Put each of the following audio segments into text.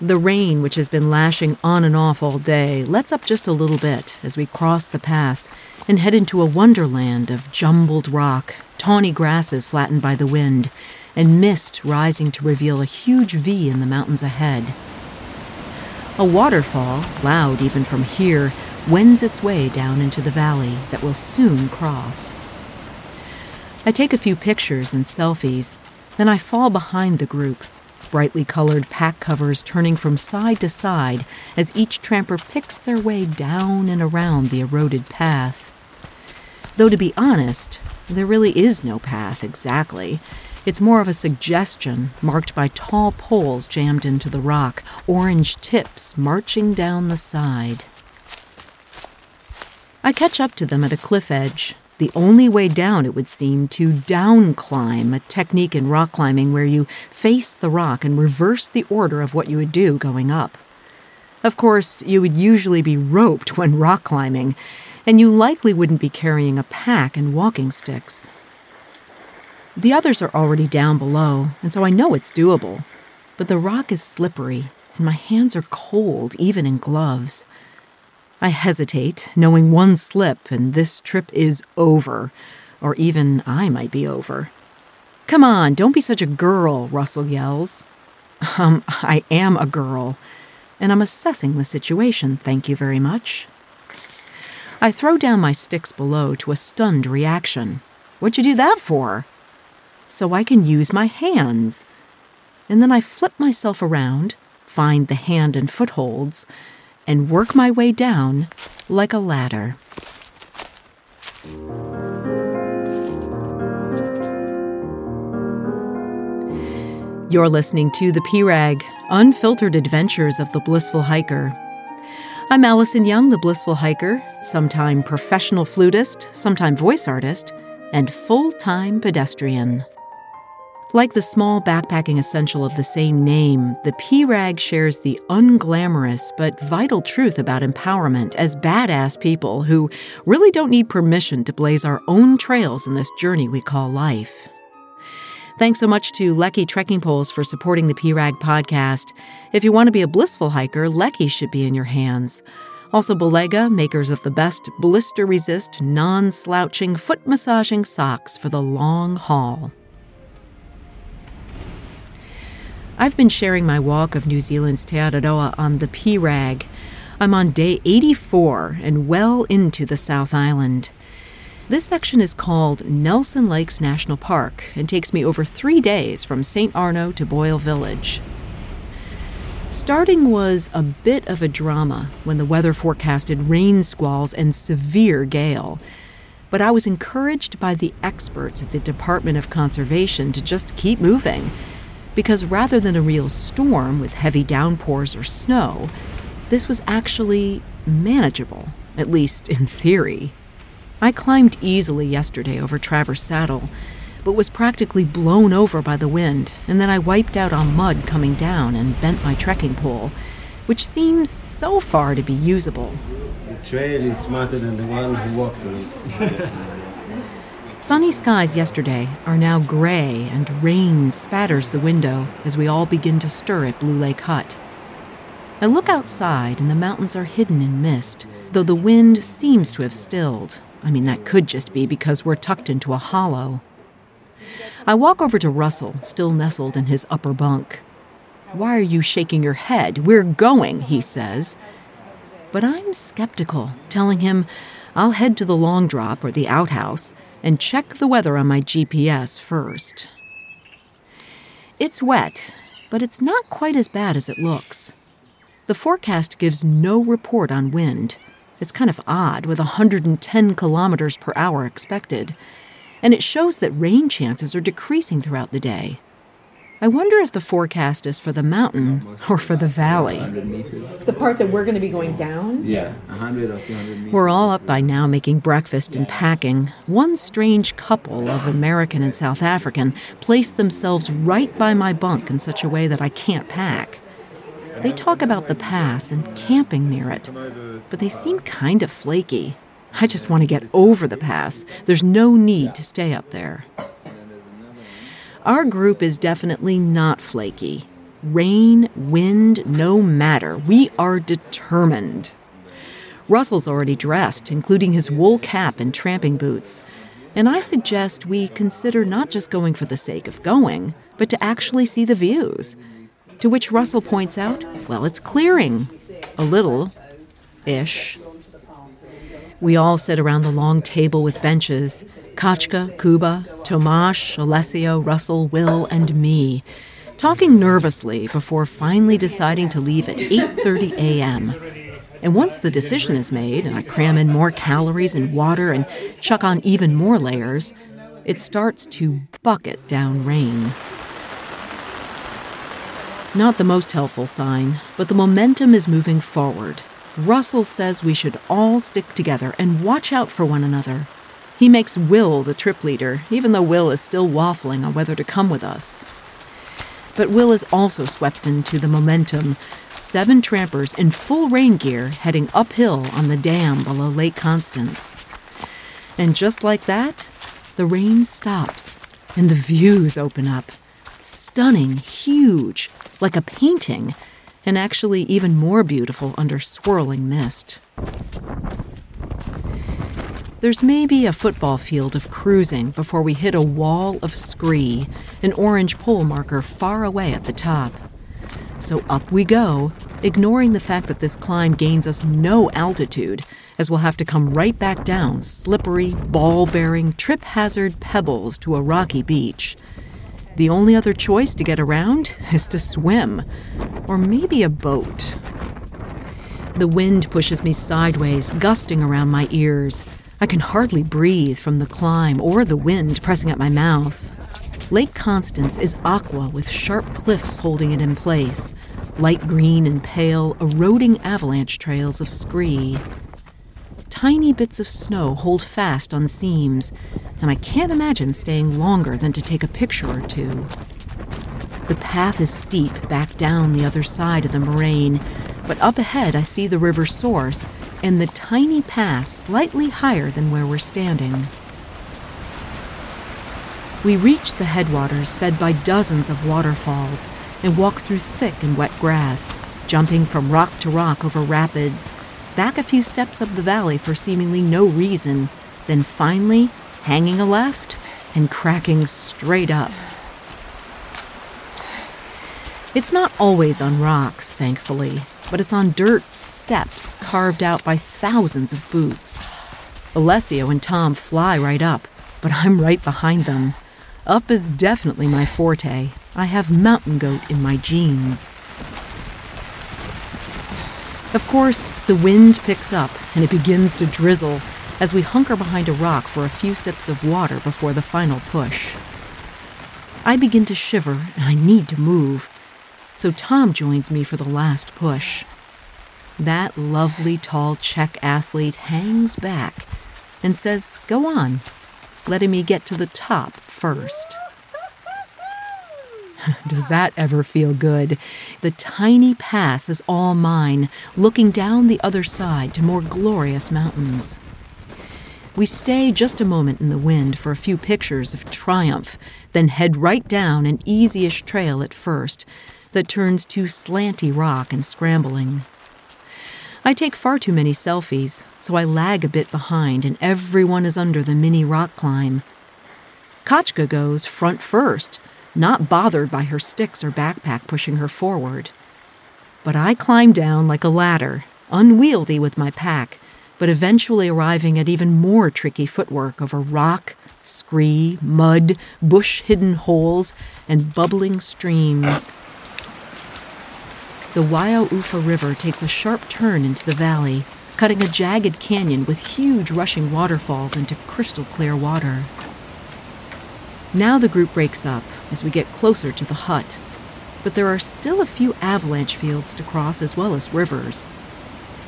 The rain, which has been lashing on and off all day, lets up just a little bit as we cross the pass and head into a wonderland of jumbled rock, tawny grasses flattened by the wind, and mist rising to reveal a huge V in the mountains ahead. A waterfall, loud even from here, wends its way down into the valley that we'll soon cross. I take a few pictures and selfies, then I fall behind the group, brightly colored pack covers turning from side to side as each tramper picks their way down and around the eroded path. Though, to be honest, there really is no path exactly. It's more of a suggestion marked by tall poles jammed into the rock, orange tips marching down the side. I catch up to them at a cliff edge, the only way down, it would seem, to down climb, a technique in rock climbing where you face the rock and reverse the order of what you would do going up. Of course, you would usually be roped when rock climbing, and you likely wouldn't be carrying a pack and walking sticks. The others are already down below, and so I know it's doable. But the rock is slippery, and my hands are cold, even in gloves. I hesitate, knowing one slip and this trip is over, or even I might be over. Come on, don't be such a girl, Russell yells. Um, I am a girl, and I'm assessing the situation, thank you very much. I throw down my sticks below to a stunned reaction. What'd you do that for? So I can use my hands. And then I flip myself around, find the hand and footholds, and work my way down like a ladder. You're listening to The P-Rag, Unfiltered Adventures of the Blissful Hiker. I'm Alison Young, the Blissful Hiker, sometime professional flutist, sometime voice artist, and full-time pedestrian. Like the small backpacking essential of the same name, the P Rag shares the unglamorous but vital truth about empowerment as badass people who really don't need permission to blaze our own trails in this journey we call life. Thanks so much to Leki Trekking Poles for supporting the P Rag podcast. If you want to be a blissful hiker, Leki should be in your hands. Also, Balega, makers of the best blister resist, non slouching, foot massaging socks for the long haul. I've been sharing my walk of New Zealand's Te Araroa on the P Rag. I'm on day 84 and well into the South Island. This section is called Nelson Lakes National Park and takes me over three days from St. Arnaud to Boyle Village. Starting was a bit of a drama when the weather forecasted rain squalls and severe gale. But I was encouraged by the experts at the Department of Conservation to just keep moving because rather than a real storm with heavy downpours or snow, this was actually manageable, at least in theory. I climbed easily yesterday over Traverse Saddle, but was practically blown over by the wind, and then I wiped out on mud coming down and bent my trekking pole, which seems so far to be usable. The trail is smarter than the one who walks on it. Sunny skies yesterday are now gray, and rain spatters the window as we all begin to stir at Blue Lake Hut. I look outside, and the mountains are hidden in mist, though the wind seems to have stilled. I mean, that could just be because we're tucked into a hollow. I walk over to Russell, still nestled in his upper bunk. Why are you shaking your head? We're going, he says. But I'm skeptical, telling him I'll head to the long drop or the outhouse and check the weather on my GPS first. It's wet, but it's not quite as bad as it looks. The forecast gives no report on wind. It's kind of odd, with 110 kilometers per hour expected, and it shows that rain chances are decreasing throughout the day. I wonder if the forecast is for the mountain or for the valley. The part that we're going to be going down? Yeah, 100 or 200 meters. We're all up by now making breakfast and packing. One strange couple of American and South African placed themselves right by my bunk in such a way that I can't pack. They talk about the pass and camping near it, but they seem kind of flaky. I just want to get over the pass. There's no need to stay up there. Our group is definitely not flaky. Rain, wind, no matter. We are determined. Russell's already dressed, including his wool cap and tramping boots. And I suggest we consider not just going for the sake of going, but to actually see the views. To which Russell points out, well, it's clearing. A little. Ish. We all sit around the long table with benches Kachka, Kuba, Tomasz, Alessio, Russell, Will, and me, talking nervously before finally deciding to leave at 8:30 a.m. And once the decision is made and I cram in more calories and water and chuck on even more layers, it starts to bucket down rain. Not the most helpful sign, but the momentum is moving forward. Russell says we should all stick together and watch out for one another. He makes Will the trip leader, even though Will is still waffling on whether to come with us. But Will is also swept into the momentum. Seven trampers in full rain gear heading uphill on the dam below Lake Constance. And just like that, the rain stops and the views open up. Stunning, huge, like a painting, and actually even more beautiful under swirling mist. There's maybe a football field of cruising before we hit a wall of scree, an orange pole marker far away at the top. So up we go, ignoring the fact that this climb gains us no altitude, as we'll have to come right back down slippery, ball bearing, trip hazard pebbles to a rocky beach. The only other choice to get around is to swim, or maybe a boat. The wind pushes me sideways, gusting around my ears. I can hardly breathe from the climb or the wind pressing at my mouth. Lake Constance is aqua with sharp cliffs holding it in place, light green and pale, eroding avalanche trails of scree. Tiny bits of snow hold fast on seams, and I can't imagine staying longer than to take a picture or two. The path is steep back down the other side of the moraine, but up ahead I see the river's source and the tiny pass slightly higher than where we're standing. We reach the headwaters fed by dozens of waterfalls and walk through thick and wet grass, jumping from rock to rock over rapids, back a few steps up the valley for seemingly no reason, then finally hanging a left and cracking straight up. It's not always on rocks, thankfully, but it's on dirt steps carved out by thousands of boots. Alessio and Tom fly right up, but I'm right behind them. Up is definitely my forte. I have mountain goat in my genes. Of course, the wind picks up and it begins to drizzle as we hunker behind a rock for a few sips of water before the final push. I begin to shiver and I need to move, so Tom joins me for the last push. That lovely tall Czech athlete hangs back and says, Go on, letting me get to the top first. Does that ever feel good? The tiny pass is all mine, looking down the other side to more glorious mountains. We stay just a moment in the wind for a few pictures of triumph, then head right down an easy-ish trail at first that turns to slanty rock and scrambling. I take far too many selfies, so I lag a bit behind and everyone is under the mini rock climb. Kachka goes front first, not bothered by her sticks or backpack pushing her forward. But I climb down like a ladder, unwieldy with my pack, but eventually arriving at even more tricky footwork over rock, scree, mud, bush hidden holes, and bubbling streams. The Waiau Uwha River takes a sharp turn into the valley, cutting a jagged canyon with huge rushing waterfalls into crystal clear water. Now the group breaks up as we get closer to the hut, but there are still a few avalanche fields to cross as well as rivers.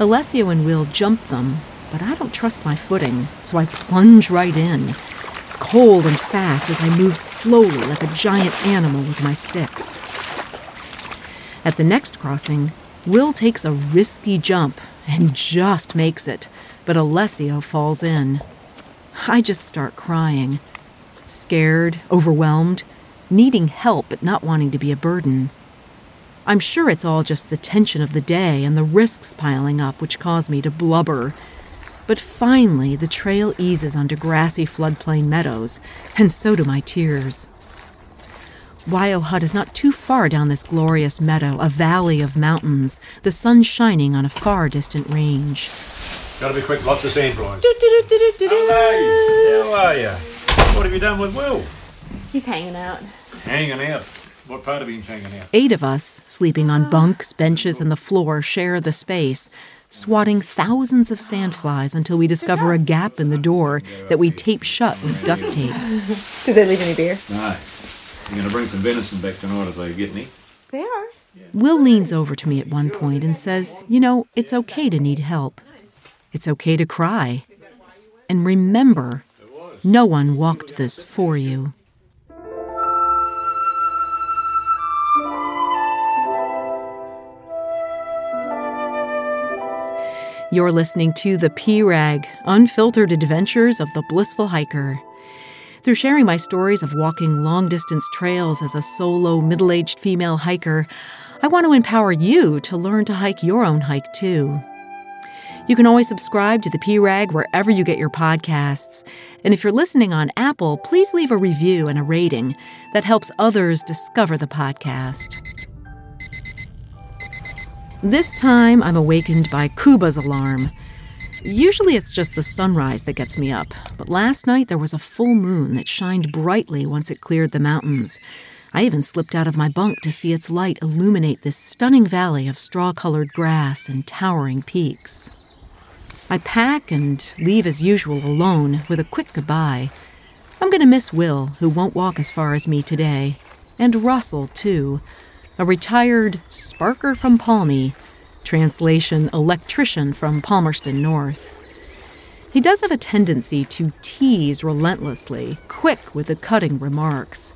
Alessio and Will jump them, but I don't trust my footing, so I plunge right in. It's cold and fast as I move slowly like a giant animal with my sticks. At the next crossing, Will takes a risky jump and just makes it, but Alessio falls in. I just start crying. Scared, overwhelmed, needing help but not wanting to be a burden. I'm sure it's all just the tension of the day and the risks piling up which cause me to blubber. But finally, the trail eases onto grassy floodplain meadows, and so do my tears. Wyo Hut is not too far down this glorious meadow, a valley of mountains, the sun shining on a far distant range. Gotta be quick, lots of sand flies. How are you? What have you done with Will? He's hanging out. Hanging out. What part of him's hanging out? Eight of us, sleeping on bunks, benches, and the floor, share the space, swatting thousands of sandflies until we discover a gap in the door that we tape shut with duct tape. Did they leave any beer? No. You're gonna bring some venison back tonight if they get any. They are. Will leans over to me at one point and says, You know, it's okay to need help. It's okay to cry. And remember, no one walked this for you. You're listening to The P Rag, unfiltered adventures of the blissful hiker. Through sharing my stories of walking long distance trails as a solo, middle aged female hiker, I want to empower you to learn to hike your own hike too. You can always subscribe to the P Rag wherever you get your podcasts. And if you're listening on Apple, please leave a review and a rating. That helps others discover the podcast. This time, I'm awakened by Kuba's alarm. Usually it's just the sunrise that gets me up, but last night there was a full moon that shined brightly once it cleared the mountains. I even slipped out of my bunk to see its light illuminate this stunning valley of straw colored grass and towering peaks. I pack and leave as usual alone with a quick goodbye. I'm going to miss Will, who won't walk as far as me today, and Russell, too a retired sparker from Palmy, translation electrician from Palmerston North. He does have a tendency to tease relentlessly, quick with the cutting remarks.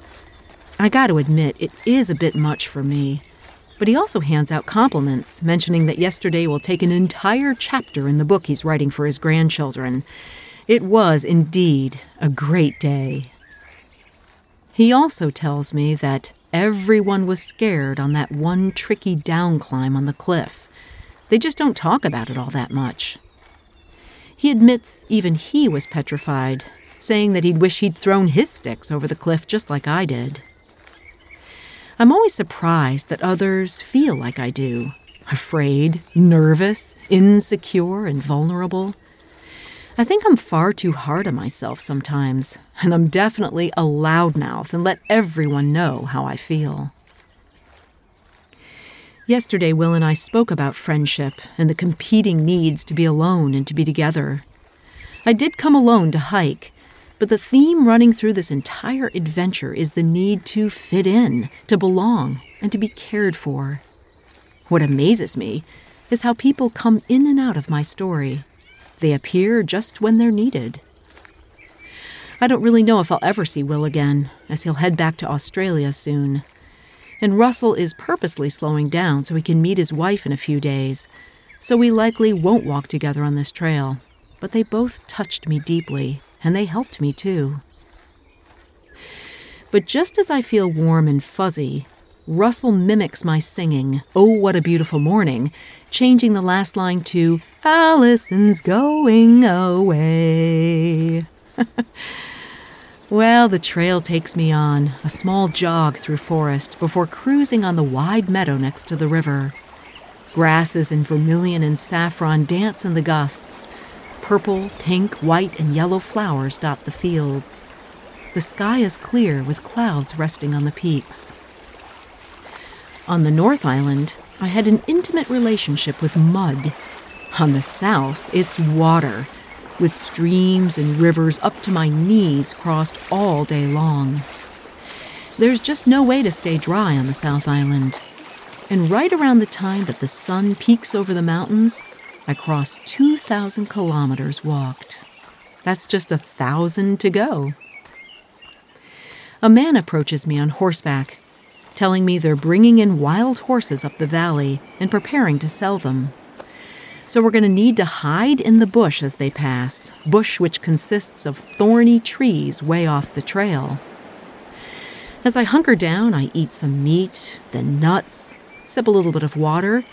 I got to admit, it is a bit much for me. But he also hands out compliments, mentioning that yesterday will take an entire chapter in the book he's writing for his grandchildren. It was indeed a great day. He also tells me that Everyone was scared on that one tricky down climb on the cliff. They just don't talk about it all that much. He admits even he was petrified, saying that he'd wish he'd thrown his sticks over the cliff just like I did. I'm always surprised that others feel like I do afraid, nervous, insecure, and vulnerable. I think I'm far too hard on myself sometimes, and I'm definitely a loudmouth and let everyone know how I feel. Yesterday, Will and I spoke about friendship and the competing needs to be alone and to be together. I did come alone to hike, but the theme running through this entire adventure is the need to fit in, to belong, and to be cared for. What amazes me is how people come in and out of my story they appear just when they're needed. I don't really know if I'll ever see Will again, as he'll head back to Australia soon. And Russell is purposely slowing down so he can meet his wife in a few days, so we likely won't walk together on this trail. But they both touched me deeply, and they helped me too. But just as I feel warm and fuzzy, Russell mimics my singing, Oh, What a Beautiful Morning, changing the last line to Alison's going away. well, the trail takes me on, a small jog through forest before cruising on the wide meadow next to the river. Grasses in vermilion and saffron dance in the gusts. Purple, pink, white, and yellow flowers dot the fields. The sky is clear with clouds resting on the peaks. On the North Island, I had an intimate relationship with mud. On the South, it's water, with streams and rivers up to my knees crossed all day long. There's just no way to stay dry on the South Island. And right around the time that the sun peaks over the mountains, I cross 2,000 kilometers walked. That's just a thousand to go. A man approaches me on horseback telling me they're bringing in wild horses up the valley and preparing to sell them. So we're going to need to hide in the bush as they pass, bush which consists of thorny trees way off the trail. As I hunker down, I eat some meat, then nuts, sip a little bit of water,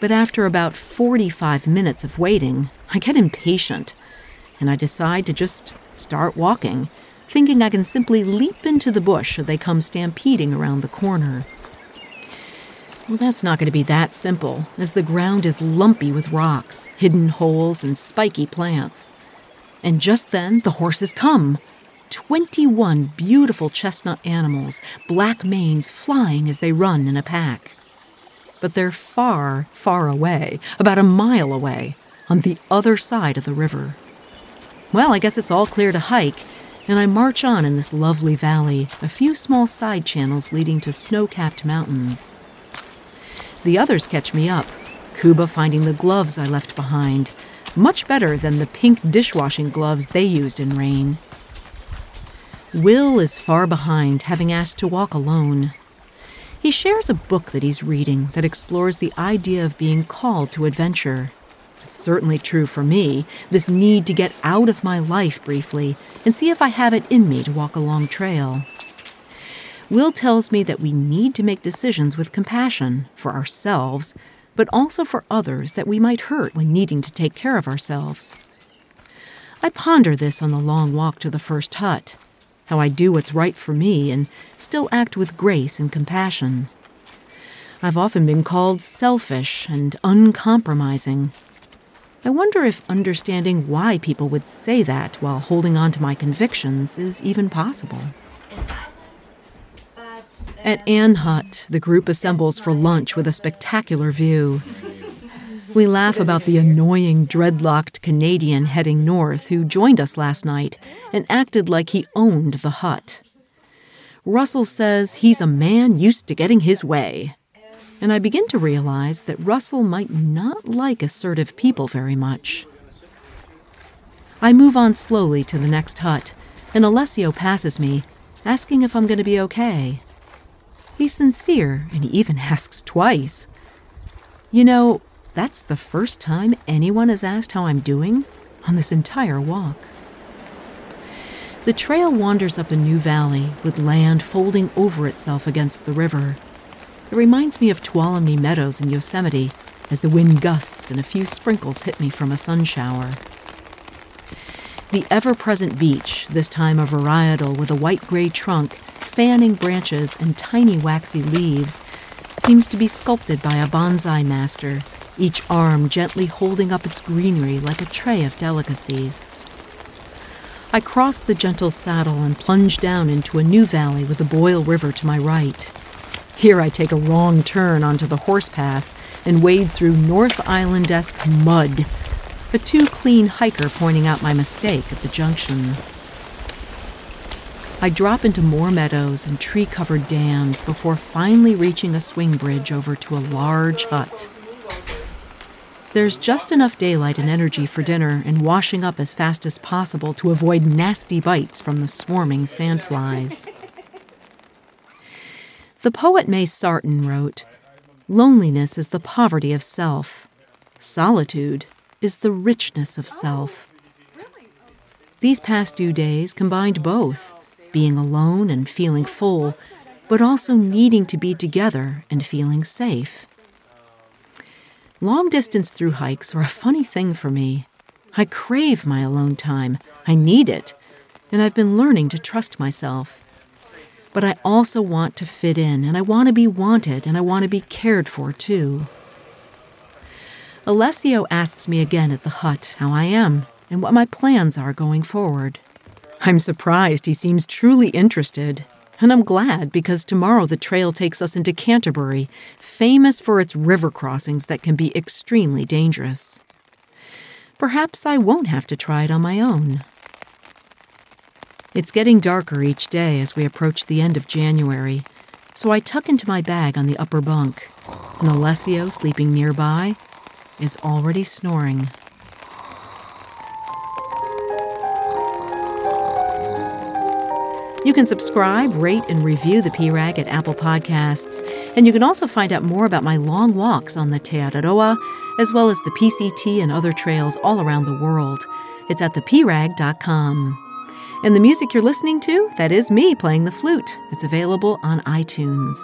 but after about 45 minutes of waiting, I get impatient and I decide to just start walking, thinking I can simply leap into the bush should they come stampeding around the corner. Well, that's not going to be that simple, as the ground is lumpy with rocks, hidden holes, and spiky plants. And just then, the horses come. 21 beautiful chestnut animals, black manes flying as they run in a pack. But they're far, far away, about a mile away, on the other side of the river. Well, I guess it's all clear to hike, and I march on in this lovely valley, a few small side channels leading to snow capped mountains. The others catch me up, Kuba finding the gloves I left behind, much better than the pink dishwashing gloves they used in rain. Will is far behind, having asked to walk alone. He shares a book that he's reading that explores the idea of being called to adventure. It's certainly true for me, this need to get out of my life briefly and see if I have it in me to walk a long trail. Will tells me that we need to make decisions with compassion for ourselves, but also for others that we might hurt when needing to take care of ourselves. I ponder this on the long walk to the first hut how I do what's right for me and still act with grace and compassion. I've often been called selfish and uncompromising. I wonder if understanding why people would say that while holding on to my convictions is even possible. At Anne Hut, the group assembles for lunch with a spectacular view. We laugh about the annoying, dreadlocked Canadian heading north who joined us last night and acted like he owned the hut. Russell says he's a man used to getting his way. And I begin to realize that Russell might not like assertive people very much. I move on slowly to the next hut, and Alessio passes me, asking if I'm going to be okay. He's sincere, and he even asks twice. You know, that's the first time anyone has asked how I'm doing on this entire walk. The trail wanders up a new valley with land folding over itself against the river. It reminds me of Tuolumne Meadows in Yosemite as the wind gusts and a few sprinkles hit me from a sun shower. The ever present beech, this time a varietal with a white gray trunk fanning branches and tiny waxy leaves, seems to be sculpted by a bonsai master, each arm gently holding up its greenery like a tray of delicacies. I cross the gentle saddle and plunge down into a new valley with the Boyle River to my right. Here I take a wrong turn onto the horse path and wade through North Island esque mud, a too clean hiker pointing out my mistake at the junction. I drop into more meadows and tree covered dams before finally reaching a swing bridge over to a large hut. There's just enough daylight and energy for dinner and washing up as fast as possible to avoid nasty bites from the swarming sandflies. The poet May Sarton wrote Loneliness is the poverty of self, solitude is the richness of self. These past two days combined both being alone and feeling full, but also needing to be together and feeling safe. Long distance through hikes are a funny thing for me. I crave my alone time, I need it, and I've been learning to trust myself. But I also want to fit in, and I want to be wanted, and I want to be cared for too. Alessio asks me again at the hut how I am and what my plans are going forward. I'm surprised he seems truly interested. And I'm glad because tomorrow the trail takes us into Canterbury, famous for its river crossings that can be extremely dangerous. Perhaps I won't have to try it on my own. It's getting darker each day as we approach the end of January, so I tuck into my bag on the upper bunk, and Alessio, sleeping nearby, is already snoring. You can subscribe, rate, and review the PRAG at Apple Podcasts. And you can also find out more about my long walks on the Te Araroa, as well as the PCT and other trails all around the world. It's at theprag.com. And the music you're listening to, that is me playing the flute. It's available on iTunes.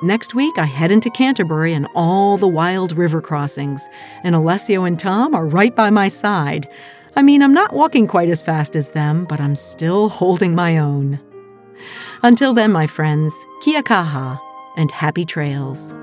Next week, I head into Canterbury and all the wild river crossings, and Alessio and Tom are right by my side. I mean, I'm not walking quite as fast as them, but I'm still holding my own. Until then, my friends, kia kaha and happy trails.